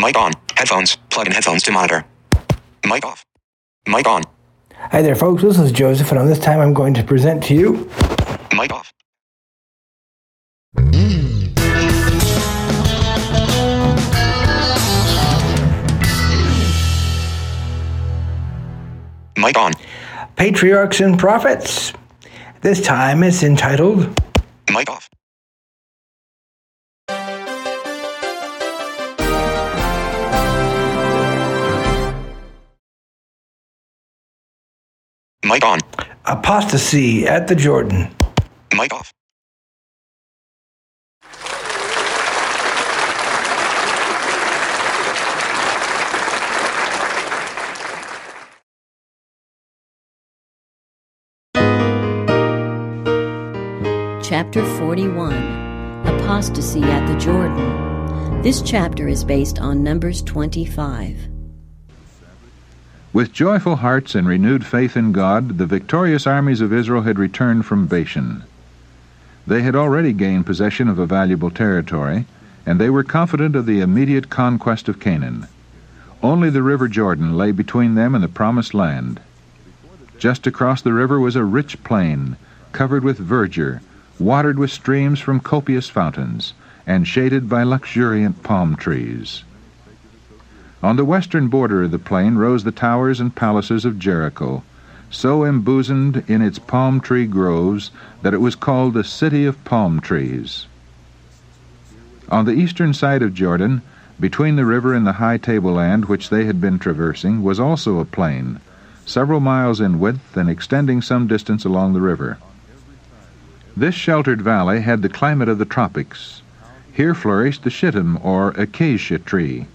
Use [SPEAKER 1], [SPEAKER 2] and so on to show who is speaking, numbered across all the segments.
[SPEAKER 1] Mic on. Headphones. Plug in headphones to monitor. Mic off. Mic on.
[SPEAKER 2] Hi there, folks. This is Joseph, and on this time I'm going to present to you
[SPEAKER 1] Mic off. Mic on.
[SPEAKER 2] Patriarchs and Prophets. This time it's entitled
[SPEAKER 1] Mic off. Mic on.
[SPEAKER 2] Apostasy at the Jordan.
[SPEAKER 1] Mic off.
[SPEAKER 3] Chapter 41 Apostasy at the Jordan. This chapter is based on Numbers 25.
[SPEAKER 4] With joyful hearts and renewed faith in God, the victorious armies of Israel had returned from Bashan. They had already gained possession of a valuable territory, and they were confident of the immediate conquest of Canaan. Only the river Jordan lay between them and the promised land. Just across the river was a rich plain, covered with verdure, watered with streams from copious fountains, and shaded by luxuriant palm trees. On the western border of the plain rose the towers and palaces of Jericho, so embosomed in its palm tree groves that it was called the City of Palm Trees. On the eastern side of Jordan, between the river and the high tableland which they had been traversing, was also a plain, several miles in width and extending some distance along the river. This sheltered valley had the climate of the tropics. Here flourished the shittim or acacia tree,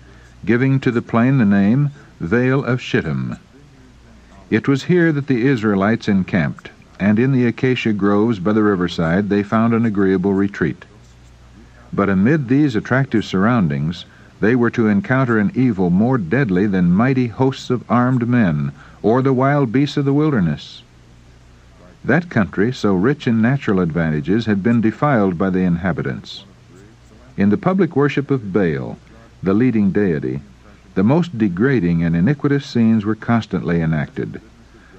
[SPEAKER 4] giving to the plain the name Vale of Shittim. It was here that the Israelites encamped, and in the acacia groves by the riverside they found an agreeable retreat. But amid these attractive surroundings, they were to encounter an evil more deadly than mighty hosts of armed men or the wild beasts of the wilderness. That country, so rich in natural advantages, had been defiled by the inhabitants. In the public worship of Baal, the leading deity, the most degrading and iniquitous scenes were constantly enacted.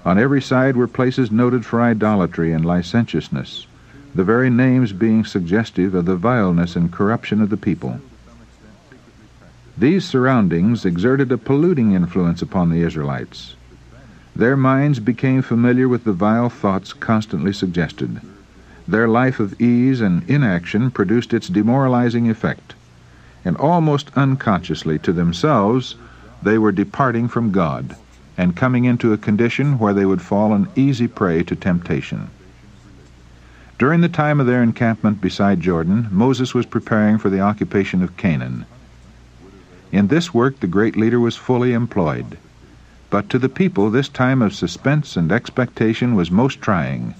[SPEAKER 4] On every side were places noted for idolatry and licentiousness, the very names being suggestive of the vileness and corruption of the people. These surroundings exerted a polluting influence upon the Israelites. Their minds became familiar with the vile thoughts constantly suggested. Their life of ease and inaction produced its demoralizing effect, and almost unconsciously to themselves, they were departing from God and coming into a condition where they would fall an easy prey to temptation. During the time of their encampment beside Jordan, Moses was preparing for the occupation of Canaan. In this work the great leader was fully employed. But to the people this time of suspense and expectation was most trying,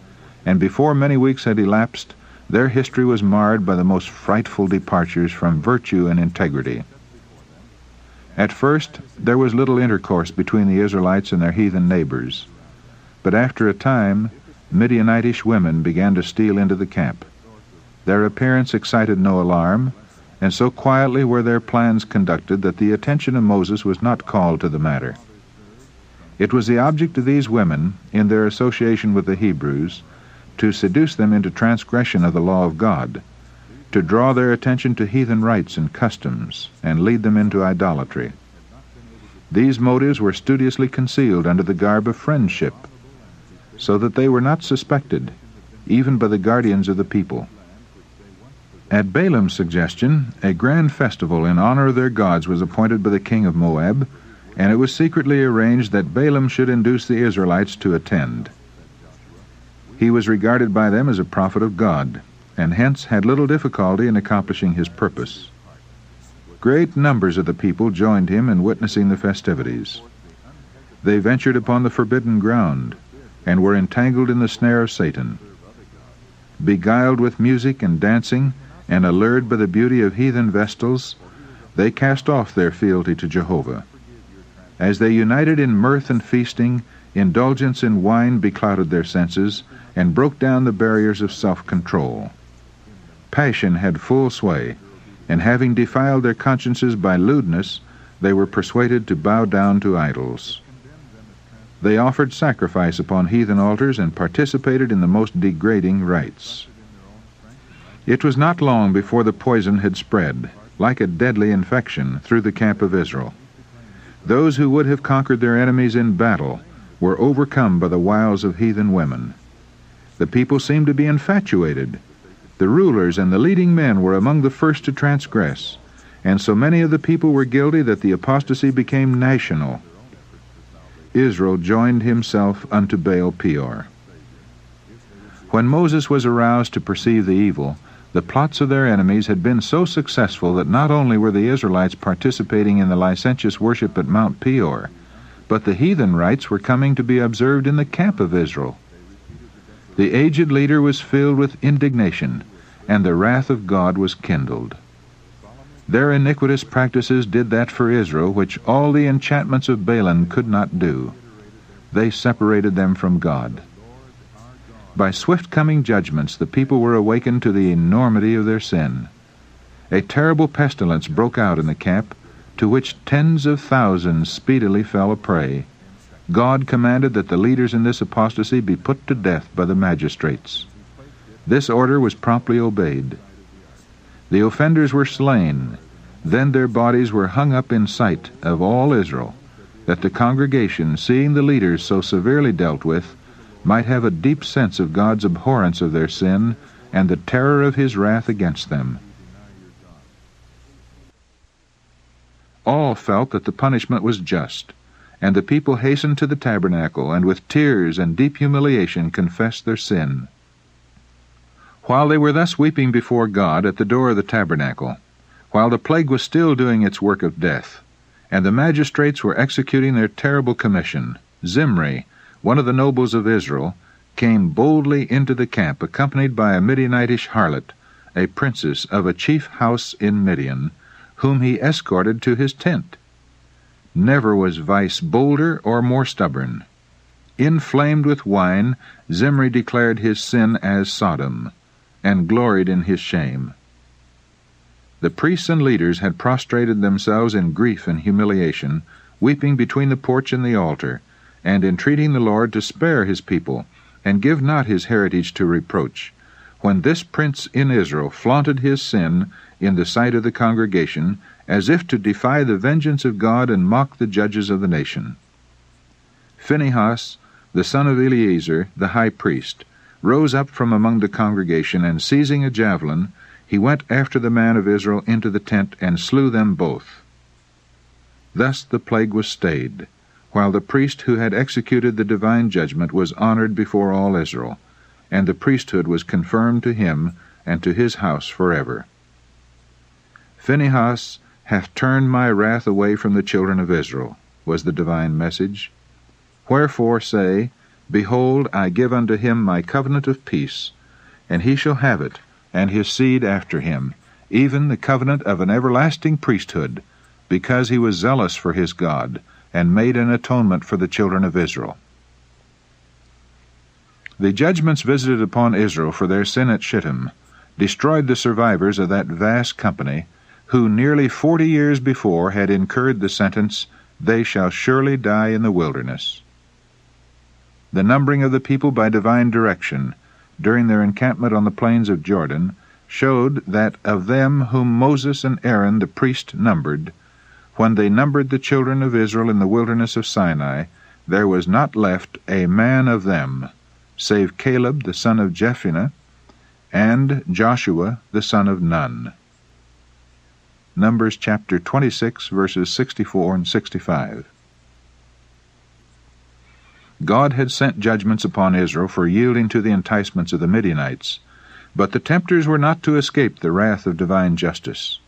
[SPEAKER 4] and before many weeks had elapsed, their history was marred by the most frightful departures from virtue and integrity. At first, there was little intercourse between the Israelites and their heathen neighbors, but after a time, Midianitish women began to steal into the camp. Their appearance excited no alarm, and so quietly were their plans conducted that the attention of Moses was not called to the matter. It was the object of these women, in their association with the Hebrews, to seduce them into transgression of the law of God, to draw their attention to heathen rites and customs, and lead them into idolatry. These motives were studiously concealed under the garb of friendship, so that they were not suspected, even by the guardians of the people. At Balaam's suggestion, a grand festival in honor of their gods was appointed by the king of Moab, and it was secretly arranged that Balaam should induce the Israelites to attend. He was regarded by them as a prophet of God, and hence had little difficulty in accomplishing his purpose. Great numbers of the people joined him in witnessing the festivities. They ventured upon the forbidden ground, and were entangled in the snare of Satan. Beguiled with music and dancing, and allured by the beauty of heathen vestals, they cast off their fealty to Jehovah. As they united in mirth and feasting, indulgence in wine beclouded their senses and broke down the barriers of self control. Passion had full sway, and having defiled their consciences by lewdness, they were persuaded to bow down to idols. They offered sacrifice upon heathen altars and participated in the most degrading rites. It was not long before the poison had spread, like a deadly infection, through the camp of Israel. Those who would have conquered their enemies in battle were overcome by the wiles of heathen women. The people seemed to be infatuated. The rulers and the leading men were among the first to transgress, and so many of the people were guilty that the apostasy became national. Israel joined himself unto Baal Peor. When Moses was aroused to perceive the evil, the plots of their enemies had been so successful that not only were the Israelites participating in the licentious worship at Mount Peor, but the heathen rites were coming to be observed in the camp of Israel. The aged leader was filled with indignation, and the wrath of God was kindled. Their iniquitous practices did that for Israel which all the enchantments of Balaam could not do. They separated them from God. By swift coming judgments, the people were awakened to the enormity of their sin. A terrible pestilence broke out in the camp, to which tens of thousands speedily fell a prey. God commanded that the leaders in this apostasy be put to death by the magistrates. This order was promptly obeyed. The offenders were slain. Then their bodies were hung up in sight of all Israel, that the congregation, seeing the leaders so severely dealt with, might have a deep sense of God's abhorrence of their sin and the terror of his wrath against them. All felt that the punishment was just, and the people hastened to the tabernacle and with tears and deep humiliation confessed their sin. While they were thus weeping before God at the door of the tabernacle, while the plague was still doing its work of death, and the magistrates were executing their terrible commission, Zimri, one of the nobles of Israel, came boldly into the camp, accompanied by a Midianitish harlot, a princess of a chief house in Midian, whom he escorted to his tent. Never was vice bolder or more stubborn. Inflamed with wine, Zimri declared his sin as Sodom, and gloried in his shame. The priests and leaders had prostrated themselves in grief and humiliation, weeping between the porch and the altar, and entreating the Lord to spare his people, and give not his heritage to reproach, when this prince in Israel flaunted his sin in the sight of the congregation, as if to defy the vengeance of God and mock the judges of the nation. Phinehas, the son of Eleazar, the high priest, rose up from among the congregation, and seizing a javelin, he went after the man of Israel into the tent, and slew them both. Thus the plague was stayed, while the priest who had executed the divine judgment was honored before all Israel, and the priesthood was confirmed to him and to his house forever. Phinehas hath turned my wrath away from the children of Israel, was the divine message. Wherefore say, Behold, I give unto him my covenant of peace, and he shall have it, and his seed after him, even the covenant of an everlasting priesthood, because he was zealous for his God, and made an atonement for the children of Israel. The judgments visited upon Israel for their sin at Shittim destroyed the survivors of that vast company who nearly forty years before had incurred the sentence, They shall surely die in the wilderness. The numbering of the people by divine direction during their encampment on the plains of Jordan showed that of them whom Moses and Aaron the priest numbered, when they numbered the children of Israel in the wilderness of Sinai, there was not left a man of them, save Caleb the son of Jephunneh, and Joshua the son of Nun. Numbers chapter 26, verses 64 and 65. God had sent judgments upon Israel for yielding to the enticements of the Midianites, but the tempters were not to escape the wrath of divine justice.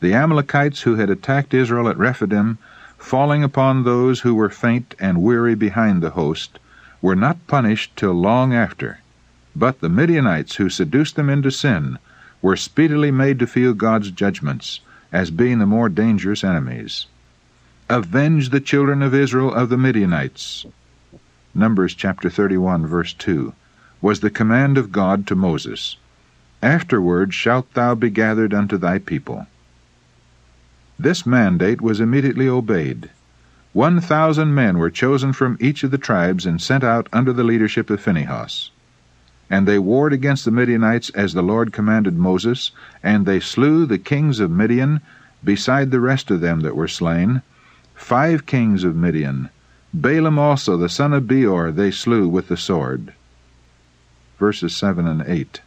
[SPEAKER 4] The Amalekites who had attacked Israel at Rephidim, falling upon those who were faint and weary behind the host, were not punished till long after. But the Midianites who seduced them into sin were speedily made to feel God's judgments as being the more dangerous enemies. Avenge the children of Israel of the Midianites. Numbers chapter 31, verse 2, was the command of God to Moses. Afterward shalt thou be gathered unto thy people. This mandate was immediately obeyed. One thousand men were chosen from each of the tribes and sent out under the leadership of Phinehas. And they warred against the Midianites as the Lord commanded Moses, and they slew the kings of Midian, beside the rest of them that were slain, five kings of Midian. Balaam also, the son of Beor, they slew with the sword. Verses 7 and 8.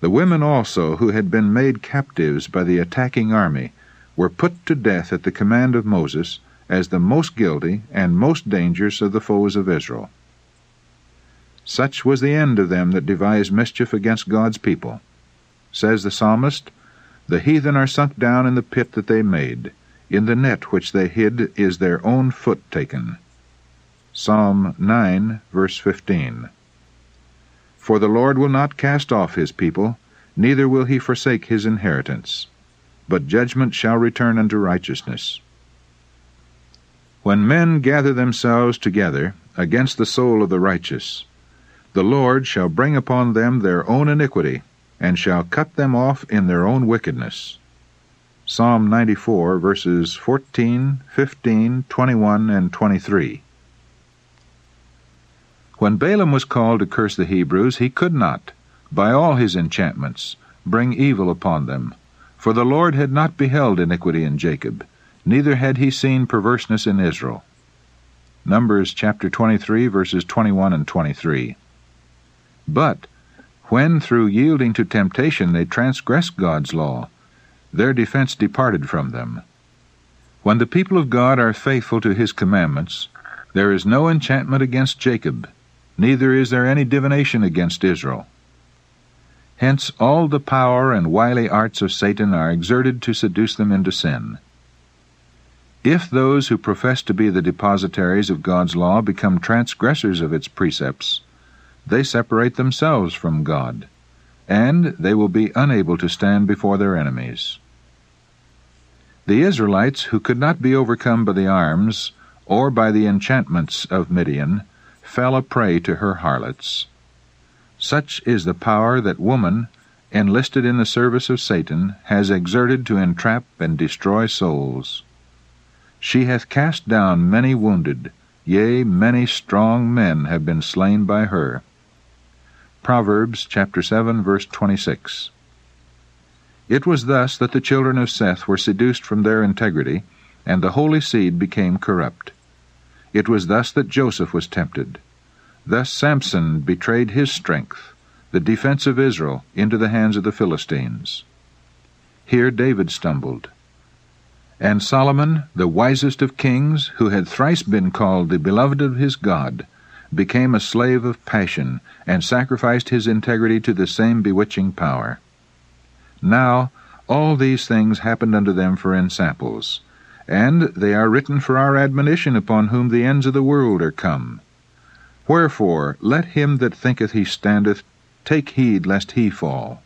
[SPEAKER 4] The women also, who had been made captives by the attacking army, were put to death at the command of Moses as the most guilty and most dangerous of the foes of Israel. Such was the end of them that devised mischief against God's people. Says the psalmist, The heathen are sunk down in the pit that they made. In the net which they hid is their own foot taken. Psalm 9, verse 15. For the Lord will not cast off his people, neither will he forsake his inheritance. But judgment shall return unto righteousness. When men gather themselves together against the soul of the righteous, the Lord shall bring upon them their own iniquity, and shall cut them off in their own wickedness. Psalm 94, verses 14, 15, 21, and 23. When Balaam was called to curse the Hebrews, he could not, by all his enchantments, bring evil upon them. For the Lord had not beheld iniquity in Jacob, neither had he seen perverseness in Israel. Numbers chapter 23, verses 21 and 23. But when through yielding to temptation they transgressed God's law, their defense departed from them. When the people of God are faithful to his commandments, there is no enchantment against Jacob, neither is there any divination against Israel. Hence all the power and wily arts of Satan are exerted to seduce them into sin. If those who profess to be the depositaries of God's law become transgressors of its precepts, they separate themselves from God and they will be unable to stand before their enemies. The Israelites, who could not be overcome by the arms or by the enchantments of Midian, fell a prey to her harlots. Such is the power that woman, enlisted in the service of Satan, has exerted to entrap and destroy souls. She hath cast down many wounded, yea, many strong men have been slain by her. Proverbs chapter 7 verse 26. It was thus that the children of Seth were seduced from their integrity, and the holy seed became corrupt. It was thus that Joseph was tempted. Thus Samson betrayed his strength, the defense of Israel, into the hands of the Philistines. Here David stumbled. And Solomon, the wisest of kings, who had thrice been called the beloved of his God, became a slave of passion, and sacrificed his integrity to the same bewitching power. Now, all these things happened unto them for ensamples, and they are written for our admonition upon whom the ends of the world are come. Wherefore, let him that thinketh he standeth take heed lest he fall.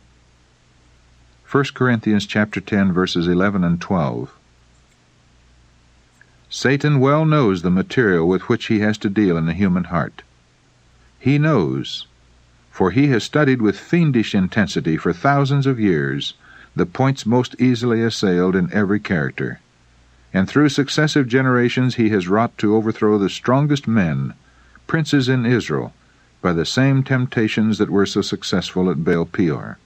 [SPEAKER 4] 1 Corinthians chapter 10 verses 11 and 12. Satan well knows the material with which he has to deal in the human heart. He knows, for he has studied with fiendish intensity for thousands of years the points most easily assailed in every character, and through successive generations he has wrought to overthrow the strongest men, princes in Israel, by the same temptations that were so successful at Baal Peor.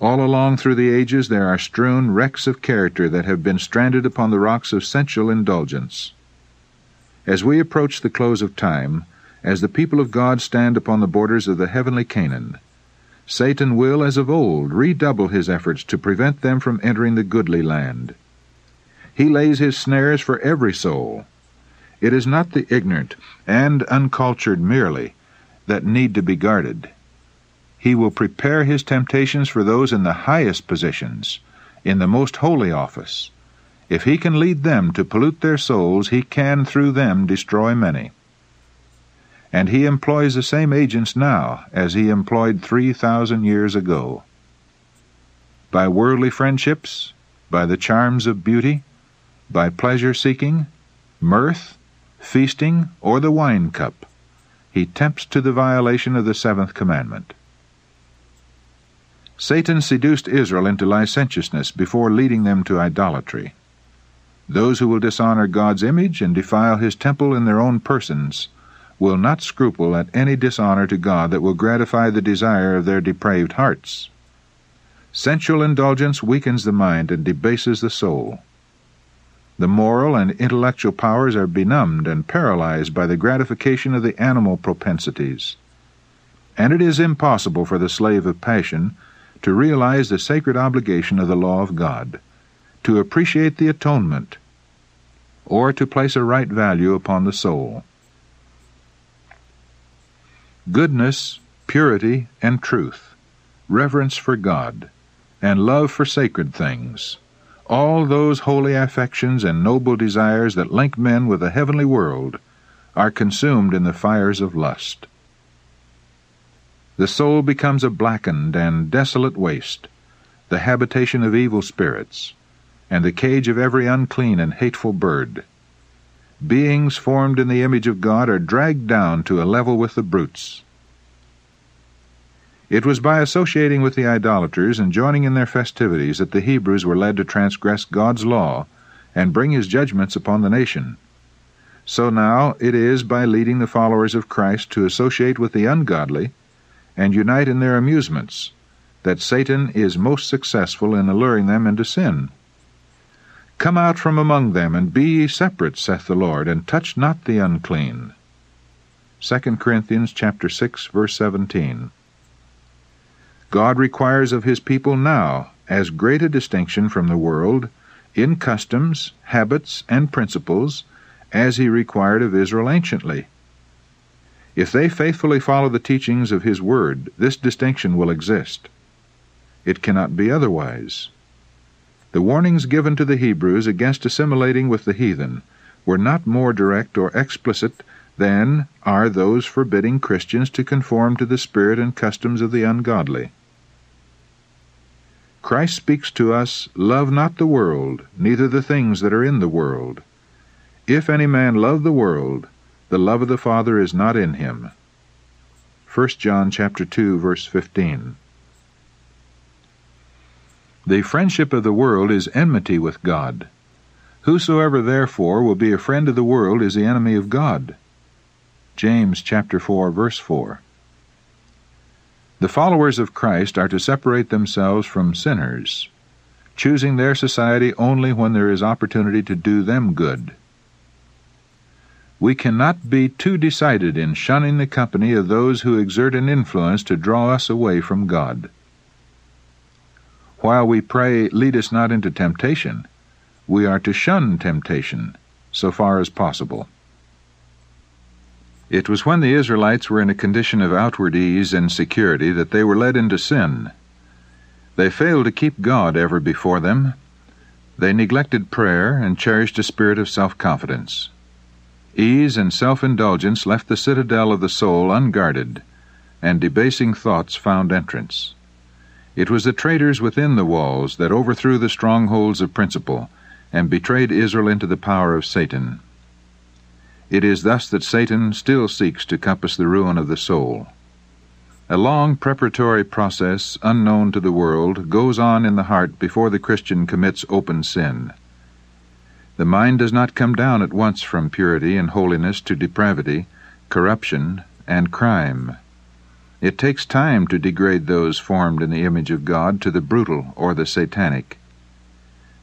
[SPEAKER 4] All along through the ages there are strewn wrecks of character that have been stranded upon the rocks of sensual indulgence. As we approach the close of time, as the people of God stand upon the borders of the heavenly Canaan, Satan will, as of old, redouble his efforts to prevent them from entering the goodly land. He lays his snares for every soul. It is not the ignorant and uncultured merely that need to be guarded. He will prepare his temptations for those in the highest positions, in the most holy office. If he can lead them to pollute their souls, he can, through them, destroy many. And he employs the same agents now as he employed three thousand years ago. By worldly friendships, by the charms of beauty, by pleasure seeking, mirth, feasting, or the wine cup, he tempts to the violation of the seventh commandment. Satan seduced Israel into licentiousness before leading them to idolatry. Those who will dishonor God's image and defile his temple in their own persons will not scruple at any dishonor to God that will gratify the desire of their depraved hearts. Sensual indulgence weakens the mind and debases the soul. The moral and intellectual powers are benumbed and paralyzed by the gratification of the animal propensities. And it is impossible for the slave of passion to realize the sacred obligation of the law of God, to appreciate the atonement, or to place a right value upon the soul. Goodness, purity, and truth, reverence for God, and love for sacred things, all those holy affections and noble desires that link men with the heavenly world, are consumed in the fires of lust the soul becomes a blackened and desolate waste, the habitation of evil spirits, and the cage of every unclean and hateful bird. Beings formed in the image of God are dragged down to a level with the brutes. It was by associating with the idolaters and joining in their festivities that the Hebrews were led to transgress God's law and bring his judgments upon the nation. So now it is by leading the followers of Christ to associate with the ungodly and unite in their amusements, that Satan is most successful in alluring them into sin. Come out from among them, and be ye separate, saith the Lord, and touch not the unclean. 2 Corinthians chapter 6, verse 17. God requires of his people now as great a distinction from the world in customs, habits, and principles as he required of Israel anciently. If they faithfully follow the teachings of His Word, this distinction will exist. It cannot be otherwise. The warnings given to the Hebrews against assimilating with the heathen were not more direct or explicit than are those forbidding Christians to conform to the spirit and customs of the ungodly. Christ speaks to us, Love not the world, neither the things that are in the world. If any man love the world, the love of the Father is not in him. 1 John chapter 2 verse 15. The friendship of the world is enmity with God. Whosoever therefore will be a friend of the world is the enemy of God. James chapter 4 verse 4. The followers of Christ are to separate themselves from sinners, choosing their society only when there is opportunity to do them good. We cannot be too decided in shunning the company of those who exert an influence to draw us away from God. While we pray, Lead us not into temptation, we are to shun temptation so far as possible. It was when the Israelites were in a condition of outward ease and security that they were led into sin. They failed to keep God ever before them. They neglected prayer and cherished a spirit of self confidence. Ease and self indulgence left the citadel of the soul unguarded, and debasing thoughts found entrance. It was the traitors within the walls that overthrew the strongholds of principle and betrayed Israel into the power of Satan. It is thus that Satan still seeks to compass the ruin of the soul. A long preparatory process, unknown to the world, goes on in the heart before the Christian commits open sin. The mind does not come down at once from purity and holiness to depravity, corruption, and crime. It takes time to degrade those formed in the image of God to the brutal or the satanic.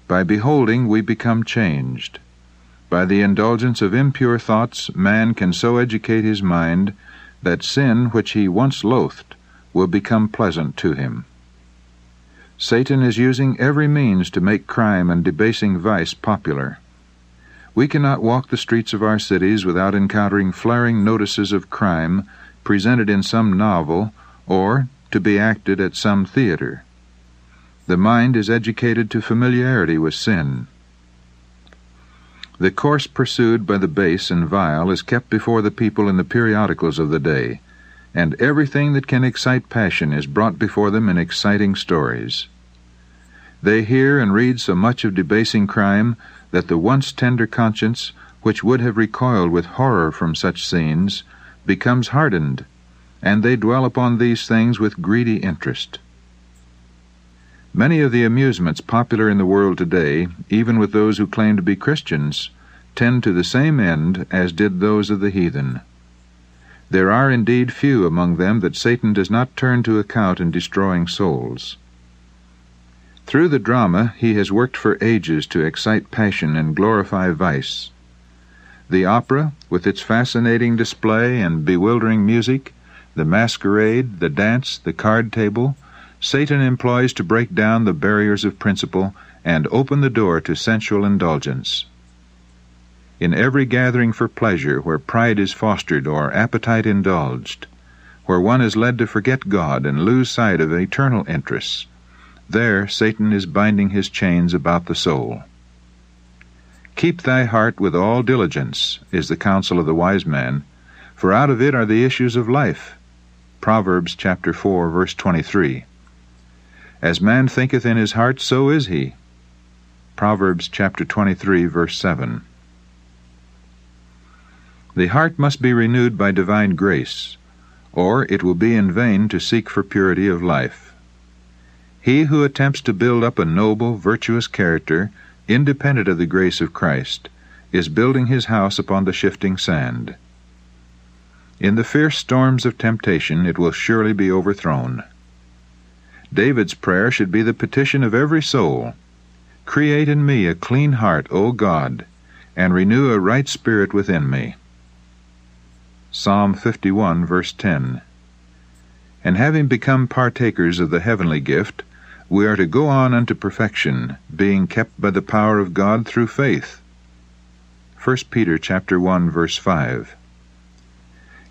[SPEAKER 4] By beholding, we become changed. By the indulgence of impure thoughts, man can so educate his mind that sin which he once loathed will become pleasant to him. Satan is using every means to make crime and debasing vice popular. We cannot walk the streets of our cities without encountering flaring notices of crime presented in some novel or to be acted at some theater. The mind is educated to familiarity with sin. The course pursued by the base and vile is kept before the people in the periodicals of the day, and everything that can excite passion is brought before them in exciting stories. They hear and read so much of debasing crime that the once tender conscience, which would have recoiled with horror from such scenes, becomes hardened, and they dwell upon these things with greedy interest. Many of the amusements popular in the world today, even with those who claim to be Christians, tend to the same end as did those of the heathen. There are indeed few among them that Satan does not turn to account in destroying souls. Through the drama he has worked for ages to excite passion and glorify vice. The opera, with its fascinating display and bewildering music, the masquerade, the dance, the card table, Satan employs to break down the barriers of principle and open the door to sensual indulgence. In every gathering for pleasure where pride is fostered or appetite indulged, where one is led to forget God and lose sight of eternal interests, there Satan is binding his chains about the soul. Keep thy heart with all diligence, is the counsel of the wise man, for out of it are the issues of life. Proverbs chapter 4, verse 23. As man thinketh in his heart, so is he. Proverbs chapter 23, verse 7. The heart must be renewed by divine grace, or it will be in vain to seek for purity of life. He who attempts to build up a noble, virtuous character, independent of the grace of Christ, is building his house upon the shifting sand. In the fierce storms of temptation, it will surely be overthrown. David's prayer should be the petition of every soul Create in me a clean heart, O God, and renew a right spirit within me. Psalm 51, verse 10. And having become partakers of the heavenly gift, we are to go on unto perfection, being kept by the power of God through faith. 1 Peter chapter 1 verse 5.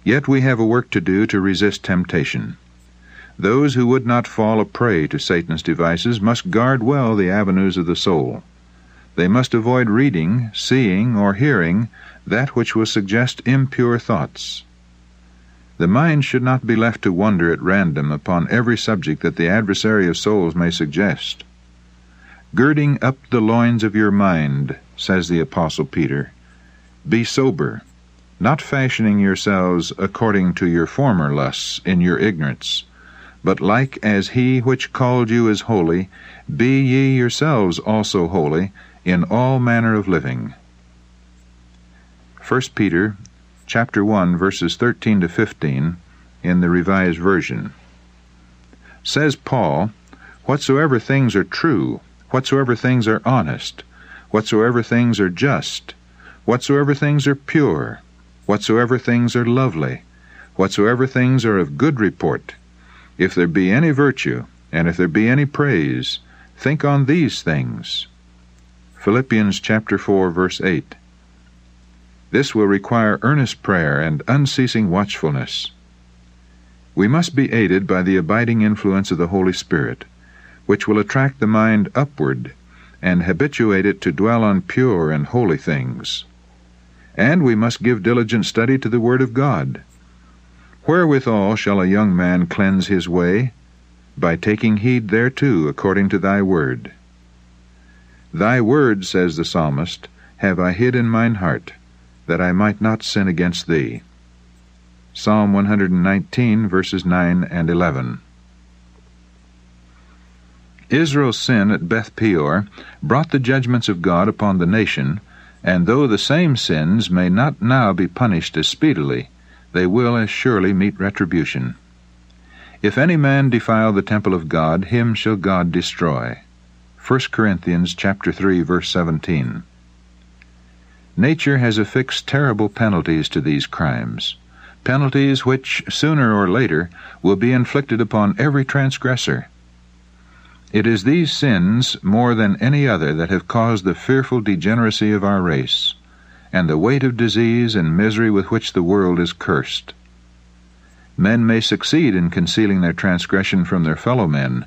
[SPEAKER 4] Yet we have a work to do to resist temptation. Those who would not fall a prey to Satan's devices must guard well the avenues of the soul. They must avoid reading, seeing, or hearing that which will suggest impure thoughts. The mind should not be left to wander at random upon every subject that the adversary of souls may suggest. Girding up the loins of your mind, says the Apostle Peter, be sober, not fashioning yourselves according to your former lusts in your ignorance but like as he which called you is holy, be ye yourselves also holy in all manner of living. 1 Peter chapter 1 verses 13 to 15 in the revised version. Says Paul, whatsoever things are true, whatsoever things are honest, whatsoever things are just, whatsoever things are pure, whatsoever things are lovely, whatsoever things are of good report, if there be any virtue, and if there be any praise, think on these things. Philippians chapter 4 verse 8. This will require earnest prayer and unceasing watchfulness. We must be aided by the abiding influence of the Holy Spirit, which will attract the mind upward and habituate it to dwell on pure and holy things. And we must give diligent study to the Word of God Wherewithal shall a young man cleanse his way? By taking heed thereto according to thy word. Thy word, says the psalmist, have I hid in mine heart, that I might not sin against thee. Psalm 119, verses 9 and 11. Israel's sin at Beth Peor brought the judgments of God upon the nation, and though the same sins may not now be punished as speedily, they will as surely meet retribution. If any man defile the temple of God, him shall God destroy. 1 Corinthians chapter 3 verse 17. Nature has affixed terrible penalties to these crimes, penalties which sooner or later will be inflicted upon every transgressor. It is these sins more than any other that have caused the fearful degeneracy of our race and the weight of disease and misery with which the world is cursed. Men may succeed in concealing their transgression from their fellow men,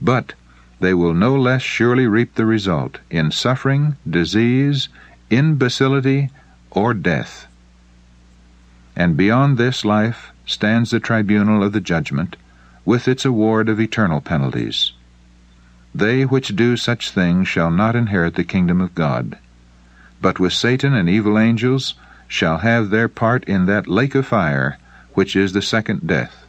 [SPEAKER 4] but they will no less surely reap the result in suffering, disease, imbecility, or death. And beyond this life stands the tribunal of the judgment, with its award of eternal penalties. They which do such things shall not inherit the kingdom of God but with Satan and evil angels shall have their part in that lake of fire, which is the second death.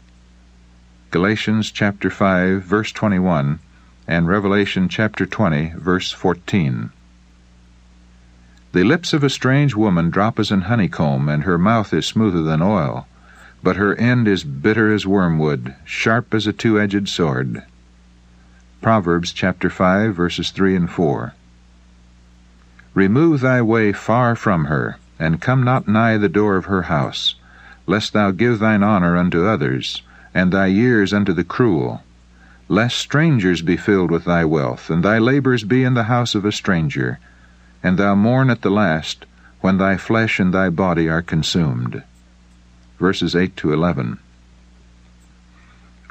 [SPEAKER 4] Galatians chapter 5, verse 21, and Revelation chapter 20, verse 14. The lips of a strange woman drop as an honeycomb, and her mouth is smoother than oil, but her end is bitter as wormwood, sharp as a two edged sword. Proverbs chapter 5, verses 3 and 4. Remove thy way far from her, and come not nigh the door of her house, lest thou give thine honor unto others, and thy years unto the cruel, lest strangers be filled with thy wealth, and thy labors be in the house of a stranger and thou mourn at the last, when thy flesh and thy body are consumed. Verses 8 to 11.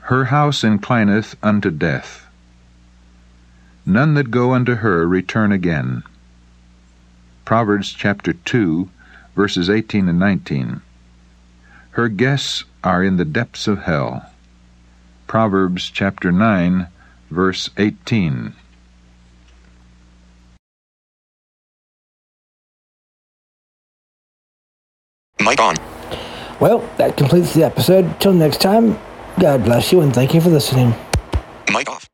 [SPEAKER 4] Her house inclineth unto death. None that go unto her return again. Proverbs chapter 2, verses 18 and 19. Her guests are in the depths of hell. Proverbs chapter 9, verse 18.
[SPEAKER 1] Mic on.
[SPEAKER 2] Well, that completes the episode. Till next time, God bless you and thank you for listening.
[SPEAKER 1] Mic off.